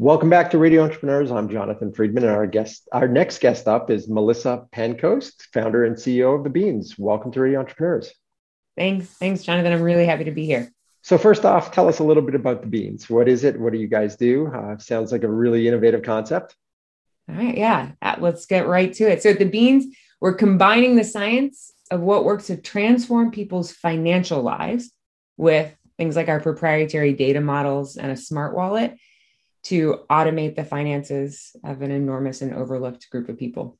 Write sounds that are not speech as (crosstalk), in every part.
Welcome back to Radio Entrepreneurs. I'm Jonathan Friedman, and our guest, our next guest up is Melissa Pancoast, founder and CEO of The Beans. Welcome to Radio Entrepreneurs. Thanks, thanks, Jonathan. I'm really happy to be here. So, first off, tell us a little bit about The Beans. What is it? What do you guys do? Uh, sounds like a really innovative concept. All right, yeah, uh, let's get right to it. So, at The Beans, we're combining the science of what works to transform people's financial lives with things like our proprietary data models and a smart wallet to automate the finances of an enormous and overlooked group of people.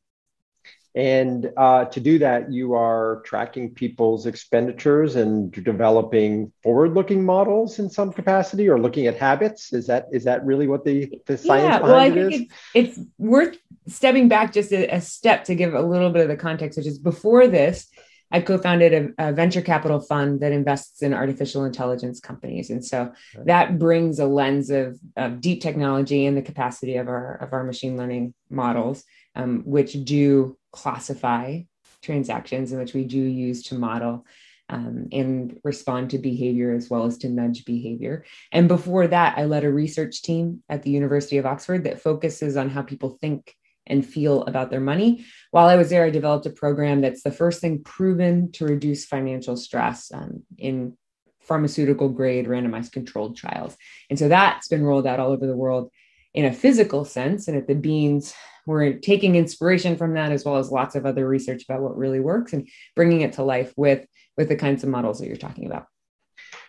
And uh, to do that, you are tracking people's expenditures and developing forward-looking models in some capacity, or looking at habits. Is that is that really what the the science yeah, well, I think it's, it's, worth stepping back just a, a step to give a little bit of the context, which is before this, I co-founded a, a, venture capital fund that invests in artificial intelligence companies, and so right. that brings a lens of, of, deep technology and the capacity of our of our machine learning models, um, which do classify transactions, and which we do use to model um, and respond to behavior as well as to nudge behavior. And before that, I led a research team at the University of Oxford that focuses on how people think and feel about their money. While I was there, I developed a program that's the first thing proven to reduce financial stress um, in pharmaceutical grade randomized controlled trials. And so that's been rolled out all over the world in a physical sense. And at the Beans, we're taking inspiration from that as well as lots of other research about what really works and bringing it to life with, with the kinds of models that you're talking about.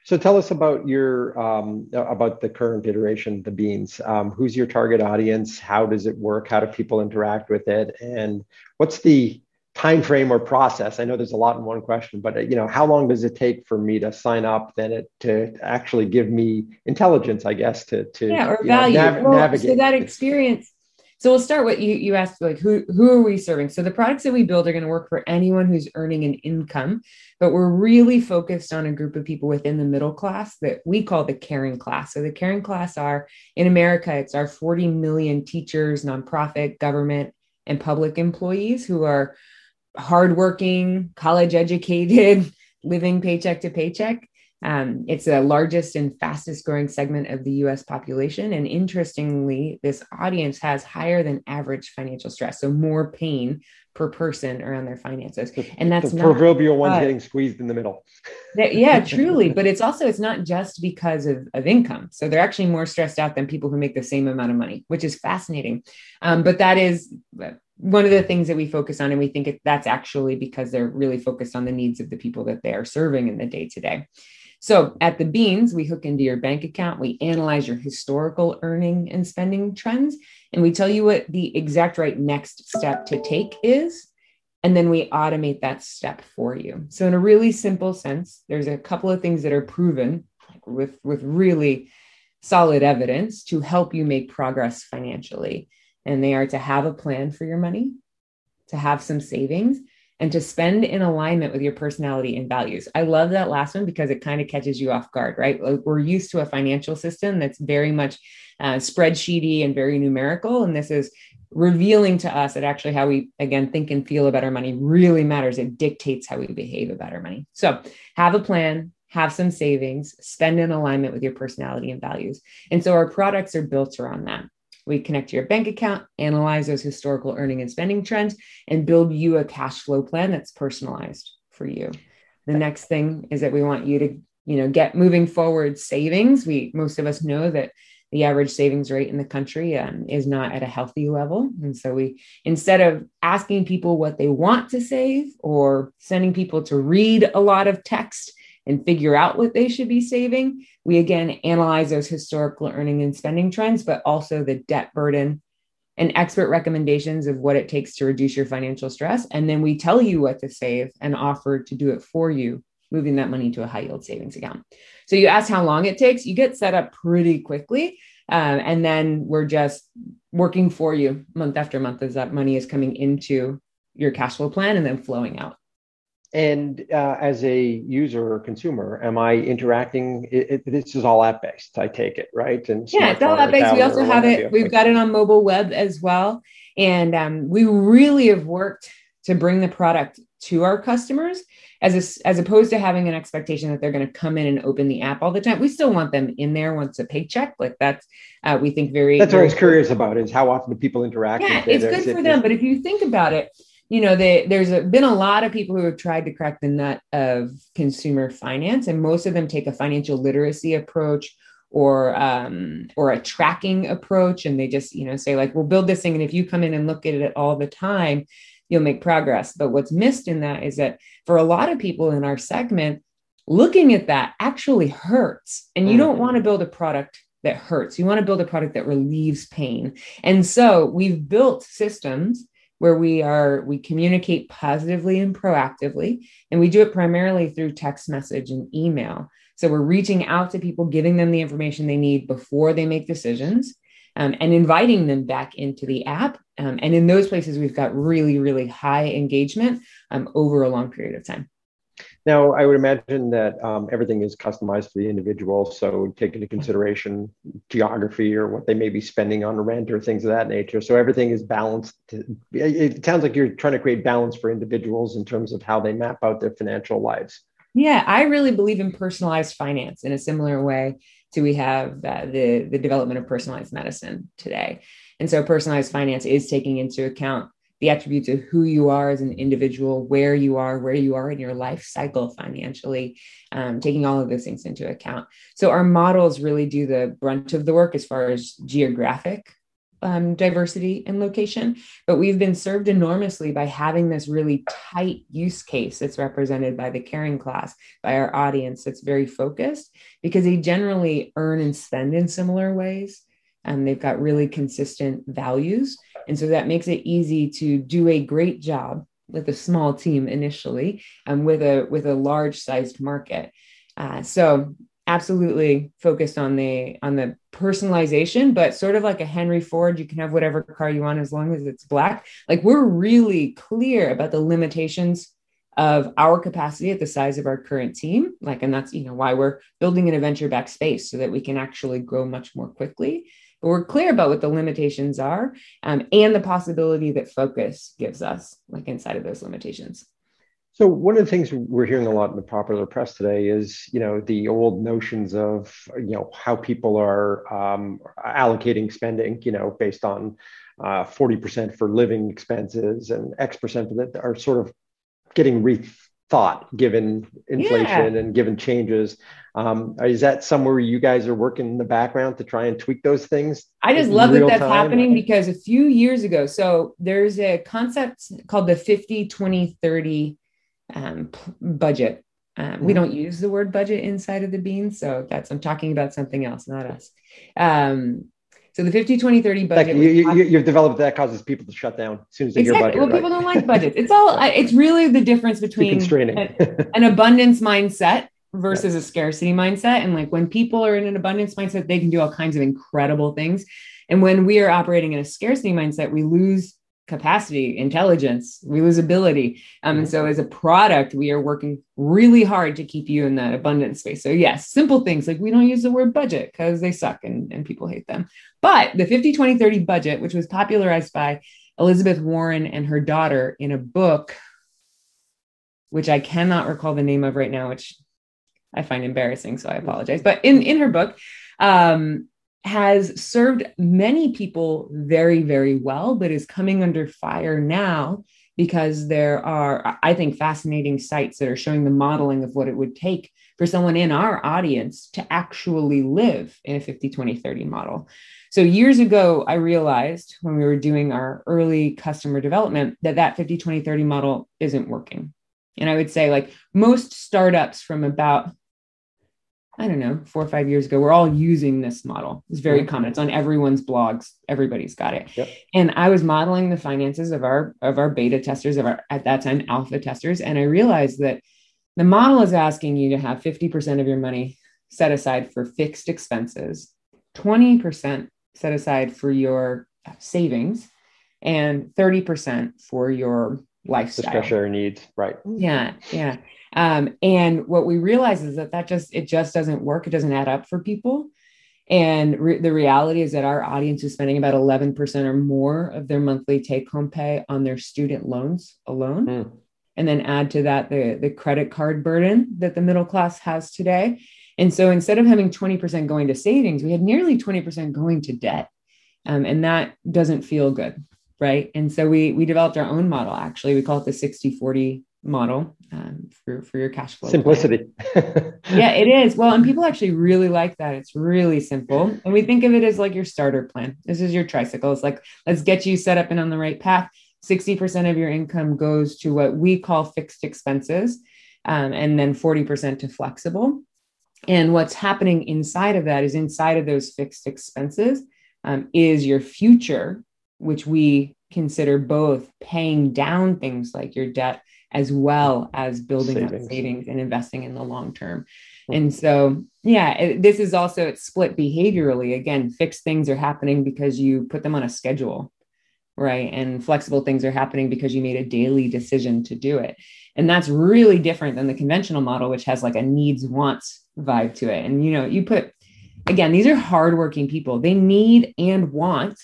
So tell us about your um, about the current iteration, the beans. Um, who's your target audience? How does it work? How do people interact with it? And what's the time frame or process? I know there's a lot in one question, but you know, how long does it take for me to sign up, then it to actually give me intelligence, I guess, to to yeah, or value. Know, nav- well, navigate. So that experience so we'll start what you. You asked like who who are we serving? So the products that we build are going to work for anyone who's earning an income, but we're really focused on a group of people within the middle class that we call the caring class. So the caring class are in America, it's our 40 million teachers, nonprofit, government, and public employees who are hardworking, college educated, (laughs) living paycheck to paycheck. Um, it's the largest and fastest growing segment of the US population. And interestingly, this audience has higher than average financial stress, so more pain per person around their finances. And that's the not, proverbial one uh, getting squeezed in the middle. that, yeah, (laughs) truly. But it's also, it's not just because of, of income. So they're actually more stressed out than people who make the same amount of money, which is fascinating. Um, but that is one of the things that we focus on. And we think it, that's actually because they're really focused on the needs of the people that they are serving in the day to day. So at the Beans, we hook into your bank account, we analyze your historical earning and spending trends, and we tell you what the exact right next step to take is. And then we automate that step for you. So, in a really simple sense, there's a couple of things that are proven with, with really solid evidence to help you make progress financially. And they are to have a plan for your money, to have some savings, and to spend in alignment with your personality and values. I love that last one because it kind of catches you off guard, right? we're used to a financial system that's very much uh, spreadsheety and very numerical. And this is revealing to us that actually how we, again, think and feel about our money really matters. It dictates how we behave about our money. So have a plan, have some savings, spend in alignment with your personality and values. And so our products are built around that. We connect to your bank account, analyze those historical earning and spending trends, and build you a cash flow plan that's personalized for you. The next thing is that we want you to, you know, get moving forward savings. We most of us know that the average savings rate in the country um, is not at a healthy level. And so we, instead of asking people what they want to save or sending people to read a lot of text and figure out what they should be saving. We again analyze those historical earning and spending trends, but also the debt burden and expert recommendations of what it takes to reduce your financial stress. And then we tell you what to save and offer to do it for you, moving that money to a high yield savings account. So you ask how long it takes, you get set up pretty quickly. Um, and then we're just working for you month after month as that money is coming into your cash flow plan and then flowing out. And uh, as a user or consumer, am I interacting? It, it, this is all app based. I take it, right? And yeah, it's all app based. We also have it. We've got it on mobile web as well, and um, we really have worked to bring the product to our customers as a, as opposed to having an expectation that they're going to come in and open the app all the time we still want them in there once a paycheck like that's uh, we think very that's what i was curious about is how often do people interact yeah it's good for them but if you think about it you know they, there's a, been a lot of people who have tried to crack the nut of consumer finance and most of them take a financial literacy approach or um, or a tracking approach and they just you know say like we'll build this thing and if you come in and look at it all the time you'll make progress. But what's missed in that is that for a lot of people in our segment looking at that actually hurts and you mm-hmm. don't want to build a product that hurts. You want to build a product that relieves pain. And so we've built systems where we are we communicate positively and proactively and we do it primarily through text message and email so we're reaching out to people, giving them the information they need before they make decisions. Um, and inviting them back into the app. Um, and in those places, we've got really, really high engagement um, over a long period of time. Now, I would imagine that um, everything is customized for the individual. So, take into consideration geography or what they may be spending on rent or things of that nature. So, everything is balanced. It sounds like you're trying to create balance for individuals in terms of how they map out their financial lives. Yeah, I really believe in personalized finance in a similar way to we have uh, the the development of personalized medicine today. And so personalized finance is taking into account the attributes of who you are as an individual, where you are, where you are in your life cycle financially, um, taking all of those things into account. So our models really do the brunt of the work as far as geographic um, diversity and location, but we've been served enormously by having this really tight use case that's represented by the caring class, by our audience that's very focused because they generally earn and spend in similar ways. And they've got really consistent values. And so that makes it easy to do a great job with a small team initially and with a with a large sized market. Uh, so absolutely focused on the on the personalization but sort of like a Henry Ford you can have whatever car you want as long as it's black like we're really clear about the limitations of our capacity at the size of our current team like and that's you know why we're building an adventure back space so that we can actually grow much more quickly but we're clear about what the limitations are um, and the possibility that focus gives us like inside of those limitations. So one of the things we're hearing a lot in the popular press today is, you know, the old notions of, you know, how people are um, allocating spending, you know, based on uh, 40% for living expenses and X percent of it are sort of getting rethought given inflation yeah. and given changes. Um, is that somewhere you guys are working in the background to try and tweak those things? I just love that that's time? happening because a few years ago, so there's a concept called the 50, 20, 30 um, budget. Um, mm-hmm. We don't use the word budget inside of the beans. So that's, I'm talking about something else, not us. Um, so the 50, 20, 30 budget. Like you, have you, developed that causes people to shut down as soon as they exactly. hear budget. Well, right? people don't like budgets. It's all, it's really the difference (laughs) between an, an abundance mindset versus a scarcity mindset. And like when people are in an abundance mindset, they can do all kinds of incredible things. And when we are operating in a scarcity mindset, we lose capacity, intelligence, reusability. Um, and so as a product, we are working really hard to keep you in that abundant space. So yes, simple things like we don't use the word budget because they suck and, and people hate them. But the 50, 20, 30 budget, which was popularized by Elizabeth Warren and her daughter in a book, which I cannot recall the name of right now, which I find embarrassing. So I apologize. But in, in her book, um, has served many people very, very well, but is coming under fire now because there are, I think, fascinating sites that are showing the modeling of what it would take for someone in our audience to actually live in a 50, 20, 30 model. So years ago, I realized when we were doing our early customer development that that 50, 20, 30 model isn't working. And I would say, like most startups from about I don't know, four or five years ago, we're all using this model. It's very mm-hmm. common. It's on everyone's blogs. Everybody's got it. Yep. And I was modeling the finances of our of our beta testers, of our at that time alpha testers, and I realized that the model is asking you to have 50% of your money set aside for fixed expenses, 20% set aside for your savings, and 30% for your lifestyle. Discretionary needs, right? Yeah, yeah. Um, and what we realize is that that just it just doesn't work. It doesn't add up for people. And re- the reality is that our audience is spending about 11% or more of their monthly take home pay on their student loans alone. Mm. and then add to that the, the credit card burden that the middle class has today. And so instead of having 20% going to savings, we had nearly 20% going to debt. Um, and that doesn't feel good. Right. And so we we developed our own model actually. We call it the 60 40 model um, for, for your cash flow. Simplicity. (laughs) yeah, it is. Well, and people actually really like that. It's really simple. And we think of it as like your starter plan. This is your tricycle. It's like, let's get you set up and on the right path. 60% of your income goes to what we call fixed expenses, um, and then 40% to flexible. And what's happening inside of that is inside of those fixed expenses um, is your future, which we consider both paying down things like your debt as well as building savings. up savings and investing in the long term. Mm-hmm. And so, yeah, it, this is also it's split behaviorally. Again, fixed things are happening because you put them on a schedule, right? And flexible things are happening because you made a daily decision to do it. And that's really different than the conventional model, which has like a needs wants vibe to it. And you know, you put again, these are hardworking people. They need and want,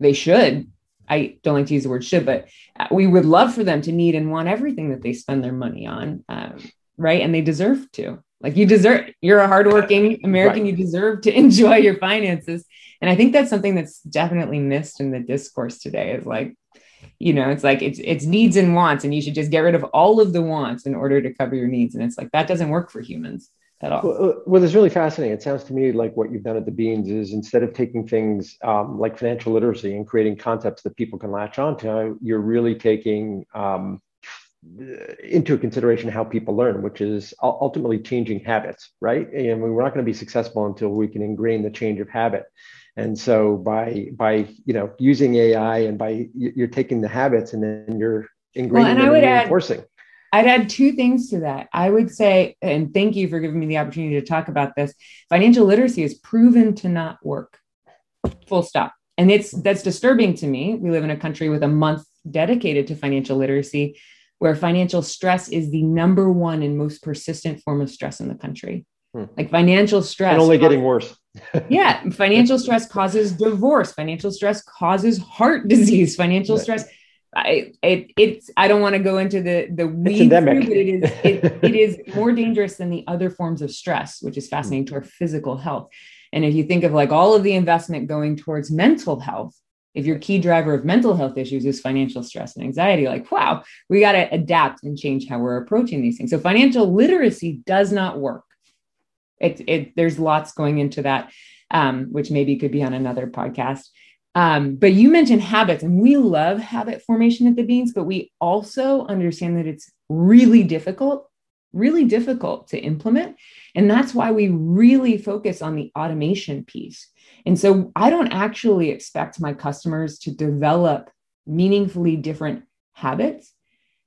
they should. I don't like to use the word should, but we would love for them to need and want everything that they spend their money on. Um, right. And they deserve to. Like you deserve, you're a hardworking American, right. you deserve to (laughs) enjoy your finances. And I think that's something that's definitely missed in the discourse today is like, you know, it's like it's it's needs and wants, and you should just get rid of all of the wants in order to cover your needs. And it's like that doesn't work for humans at all. Well, uh, well, it's really fascinating. It sounds to me like what you've done at the Beans is instead of taking things um, like financial literacy and creating concepts that people can latch onto, you're really taking um, into consideration how people learn, which is ultimately changing habits, right? And we're not going to be successful until we can ingrain the change of habit. And so by by you know using AI and by you're taking the habits and then you're ingraining well, and them I would and reinforcing. Add, I'd add two things to that. I would say, and thank you for giving me the opportunity to talk about this. Financial literacy is proven to not work. Full stop. And it's that's disturbing to me. We live in a country with a month dedicated to financial literacy, where financial stress is the number one and most persistent form of stress in the country. Hmm. Like financial stress. And only getting worse. (laughs) yeah. Financial stress causes divorce. Financial stress causes heart disease. Financial right. stress I it it's I don't want to go into the the weeds, but it is it, (laughs) it is more dangerous than the other forms of stress, which is fascinating to our physical health. And if you think of like all of the investment going towards mental health, if your key driver of mental health issues is financial stress and anxiety, like wow, we got to adapt and change how we're approaching these things. So financial literacy does not work. It it there's lots going into that, um, which maybe could be on another podcast. Um, but you mentioned habits, and we love habit formation at the Beans, but we also understand that it's really difficult, really difficult to implement. And that's why we really focus on the automation piece. And so I don't actually expect my customers to develop meaningfully different habits.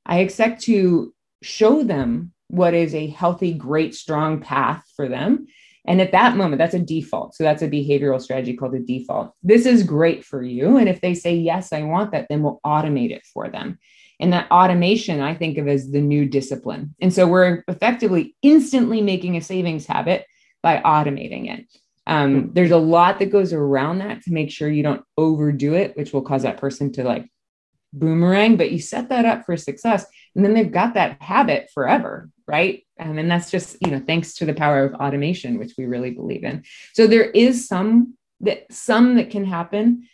I expect to show them what is a healthy, great, strong path for them and at that moment, that's a default. So that's a behavioral strategy called a default. This is great for you. And if they say, yes, I want that, then we'll automate it for them. And that automation, I think of as the new discipline. And so we're effectively instantly making a savings habit by automating it. Um, hmm. there's a lot that goes around that to make sure you don't overdo it, which will cause that person to like boomerang, but you set that up for success. And then they've got that habit forever, right? Um, and that's just, you know, thanks to the power of automation, which we really believe in. So there is some that some that can happen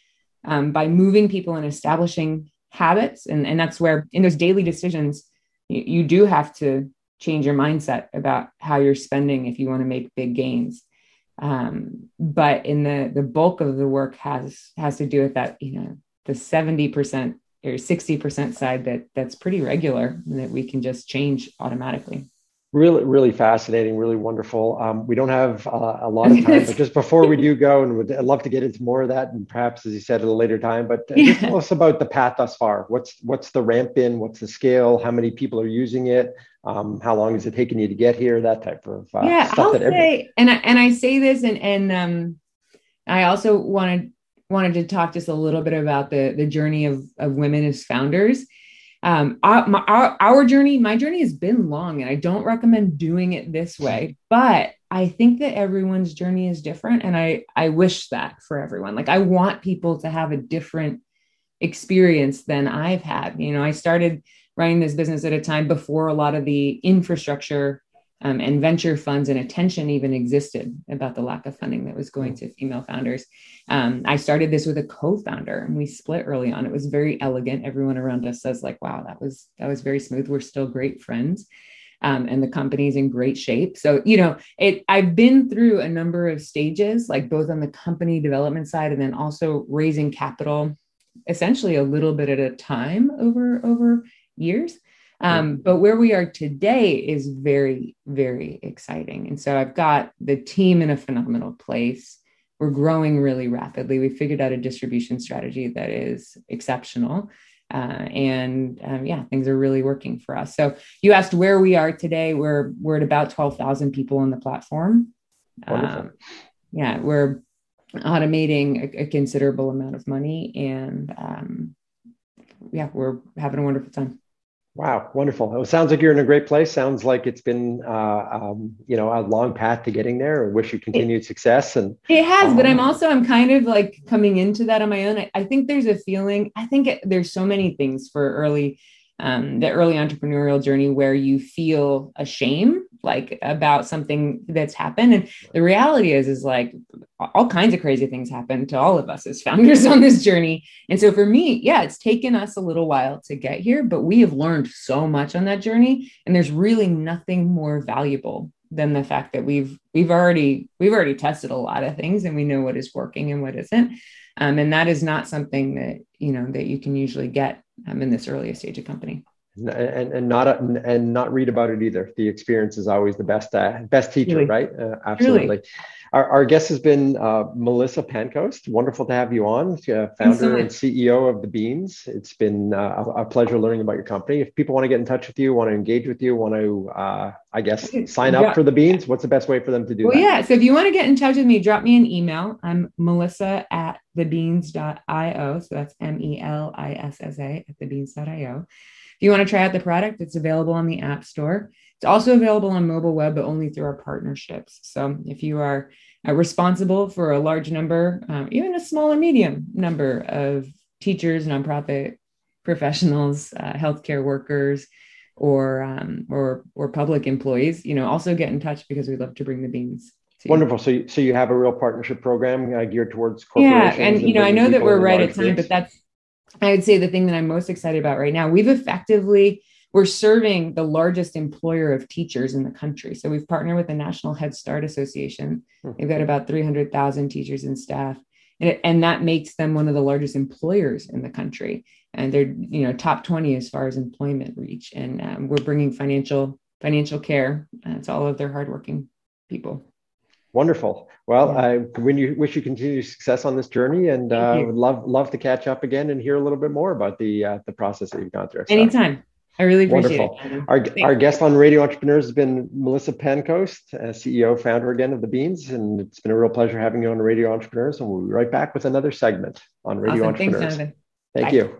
um, by moving people and establishing habits. And, and that's where in those daily decisions, you, you do have to change your mindset about how you're spending if you want to make big gains. Um, but in the the bulk of the work has has to do with that, you know, the 70% or 60% side that that's pretty regular and that we can just change automatically. Really really fascinating really wonderful. Um, we don't have uh, a lot of time but just before we do go and would I'd love to get into more of that and perhaps as you said at a later time but uh, yeah. tell us about the path thus far. What's what's the ramp in? What's the scale? How many people are using it? Um, how long is it taking you to get here? That type of uh, yeah I'll say, and I, and I say this and and um, I also wanted wanted to talk just a little bit about the the journey of of women as founders um, our, my, our, our journey, my journey has been long and I don't recommend doing it this way, but I think that everyone's journey is different. And I, I wish that for everyone. Like I want people to have a different experience than I've had. You know, I started running this business at a time before a lot of the infrastructure um, and venture funds and attention even existed about the lack of funding that was going to female founders. Um, I started this with a co-founder, and we split early on. It was very elegant. Everyone around us says like, "Wow, that was that was very smooth." We're still great friends. Um, and the company's in great shape. So, you know, it I've been through a number of stages, like both on the company development side and then also raising capital essentially a little bit at a time over over years. Um, but where we are today is very, very exciting. And so I've got the team in a phenomenal place. We're growing really rapidly. We figured out a distribution strategy that is exceptional. Uh, and um, yeah, things are really working for us. So you asked where we are today. We're we're at about twelve thousand people on the platform. Um, yeah, we're automating a, a, considerable amount of money, and um, yeah, we're having a wonderful time. Wow, wonderful! It sounds like you're in a great place. Sounds like it's been, uh, um, you know, a long path to getting there. I wish you continued it, success. And it has, um, but I'm um, also I'm kind of like coming into that on my own. I, I think there's a feeling. I think it, there's so many things for early, um, the early entrepreneurial journey where you feel ashamed like about something that's happened. And the reality is is like all kinds of crazy things happen to all of us as (laughs) founders on this journey. And so for me yeah it's taken us a little while to get here but we have learned so much on that journey. And there's really nothing more valuable than the fact that we've we've already we've already tested a lot of things and we know what is working and what isn't. Um, and that is not something that you know that you can usually get um, in this earliest stage of company and and not and not read about it either. The experience is always the best uh, best teacher, really? right? Uh, absolutely. Really? Our, our guest has been uh, Melissa Pancoast. Wonderful to have you on, uh, founder and CEO of the Beans. It's been uh, a, pleasure learning about your company. If people want to get in touch with you, want to engage with you, want to, uh, I guess, sign up yeah. for the Beans, what's the best way for them to do well, that? yeah. So if you want to get in touch with me, drop me an email. I'm Melissa at thebeans.io. So that's M E L I S S A at thebeans.io. If you want to try out the product, it's available on the App Store. It's also available on mobile web, but only through our partnerships. So if you are uh, responsible for a large number, um, even a small or medium number of teachers, nonprofit professionals, uh, healthcare workers, or um, or or public employees, you know, also get in touch because we'd love to bring the beans. Wonderful. So, you, so you have a real partnership program uh, geared towards corporations. Yeah, and, and you know, I know that we're right at time, but that's I would say the thing that I'm most excited about right now, we've effectively we're serving the largest employer of teachers in the country. So we've partnered with the National Head Start Association. Hmm. They've got about 300,000 teachers and staff. And, it, and that makes them one of the largest employers in the country. And they're, you know, top 20 as far as employment reach. And um, we're bringing financial financial care uh, to all of their hardworking people. Wonderful. Well, yeah. I when you wish you continued success on this journey, and uh, would love love to catch up again and hear a little bit more about the uh, the process that you've gone through. So. Anytime. I really appreciate Wonderful. it. Our, our guest on Radio Entrepreneurs has been Melissa Pancoast, uh, CEO, founder again of the Beans, and it's been a real pleasure having you on Radio Entrepreneurs. And we'll be right back with another segment on Radio awesome. Entrepreneurs. Thanks, Thank Bye. you.